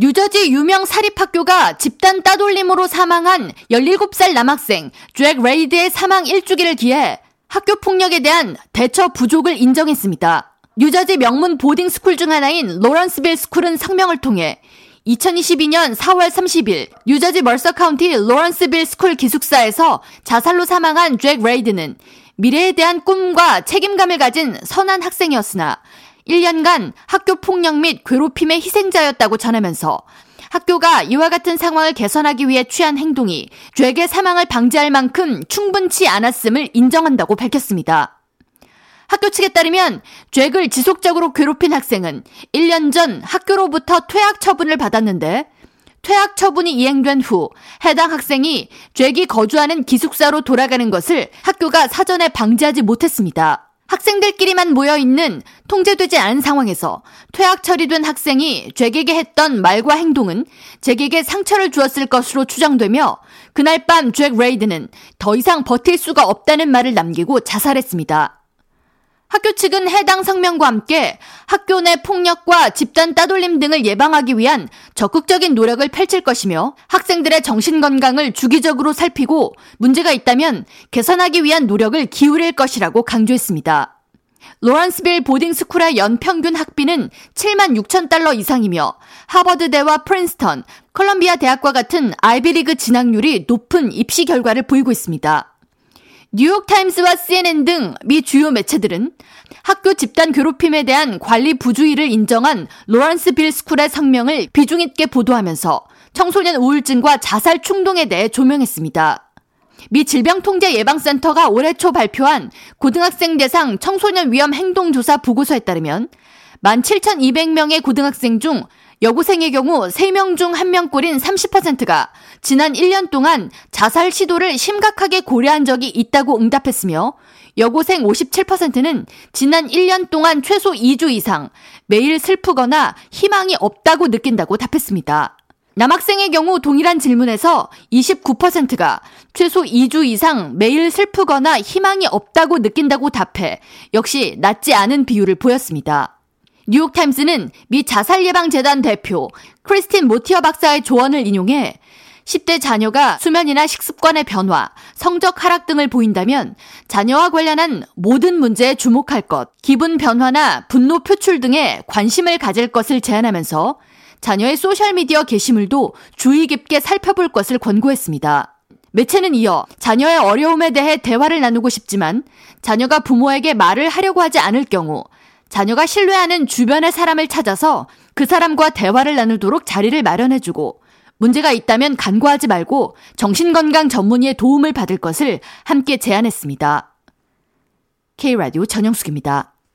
뉴저지 유명 사립학교가 집단 따돌림으로 사망한 17살 남학생 잭 레이드의 사망 1주기를 기해 학교 폭력에 대한 대처 부족을 인정했습니다. 뉴저지 명문 boarding school 중 하나인 로런스빌 스쿨은 성명을 통해 2022년 4월 30일 뉴저지 멀서 카운티 로런스빌 스쿨 기숙사에서 자살로 사망한 잭 레이드는 미래에 대한 꿈과 책임감을 가진 선한 학생이었으나 1년간 학교 폭력 및 괴롭힘의 희생자였다고 전하면서 학교가 이와 같은 상황을 개선하기 위해 취한 행동이 잭의 사망을 방지할 만큼 충분치 않았음을 인정한다고 밝혔습니다. 학교 측에 따르면 잭을 지속적으로 괴롭힌 학생은 1년 전 학교로부터 퇴학 처분을 받았는데 퇴학 처분이 이행된 후 해당 학생이 잭이 거주하는 기숙사로 돌아가는 것을 학교가 사전에 방지하지 못했습니다. 학생들끼리만 모여있는 통제되지 않은 상황에서 퇴학 처리된 학생이 잭에게 했던 말과 행동은 잭에게 상처를 주었을 것으로 추정되며 그날 밤 잭 레이드는 더 이상 버틸 수가 없다는 말을 남기고 자살했습니다. 학교 측은 해당 성명과 함께 학교 내 폭력과 집단 따돌림 등을 예방하기 위한 적극적인 노력을 펼칠 것이며 학생들의 정신 건강을 주기적으로 살피고 문제가 있다면 개선하기 위한 노력을 기울일 것이라고 강조했습니다. 로런스빌 boarding school의 연평균 학비는 7만 6천 달러 이상이며 하버드대와 프린스턴, 컬럼비아 대학과 같은 아이비리그 진학률이 높은 입시 결과를 보이고 있습니다. 뉴욕타임스와 CNN 등 미 주요 매체들은 학교 집단 괴롭힘에 대한 관리 부주의를 인정한 로런스 빌 스쿨의 성명을 비중 있게 보도하면서 청소년 우울증과 자살 충동에 대해 조명했습니다. 미 질병통제예방센터가 올해 초 발표한 고등학생 대상 청소년 위험 행동조사 보고서에 따르면 17,200명의 고등학생 중 여고생의 경우 3명 중 1명꼴인 30%가 지난 1년 동안 자살 시도를 심각하게 고려한 적이 있다고 응답했으며 여고생 57%는 지난 1년 동안 최소 2주 이상 매일 슬프거나 희망이 없다고 느낀다고 답했습니다. 남학생의 경우 동일한 질문에서 29%가 최소 2주 이상 매일 슬프거나 희망이 없다고 느낀다고 답해 역시 낮지 않은 비율을 보였습니다. 뉴욕타임스는 미 자살예방재단 대표 크리스틴 모티어 박사의 조언을 인용해 10대 자녀가 수면이나 식습관의 변화, 성적 하락 등을 보인다면 자녀와 관련한 모든 문제에 주목할 것, 기분 변화나 분노 표출 등에 관심을 가질 것을 제안하면서 자녀의 소셜미디어 게시물도 주의 깊게 살펴볼 것을 권고했습니다. 매체는 이어 자녀의 어려움에 대해 대화를 나누고 싶지만 자녀가 부모에게 말을 하려고 하지 않을 경우 자녀가 신뢰하는 주변의 사람을 찾아서 그 사람과 대화를 나누도록 자리를 마련해주고 문제가 있다면 간과하지 말고 정신건강 전문의의 도움을 받을 것을 함께 제안했습니다. K라디오 전영숙입니다.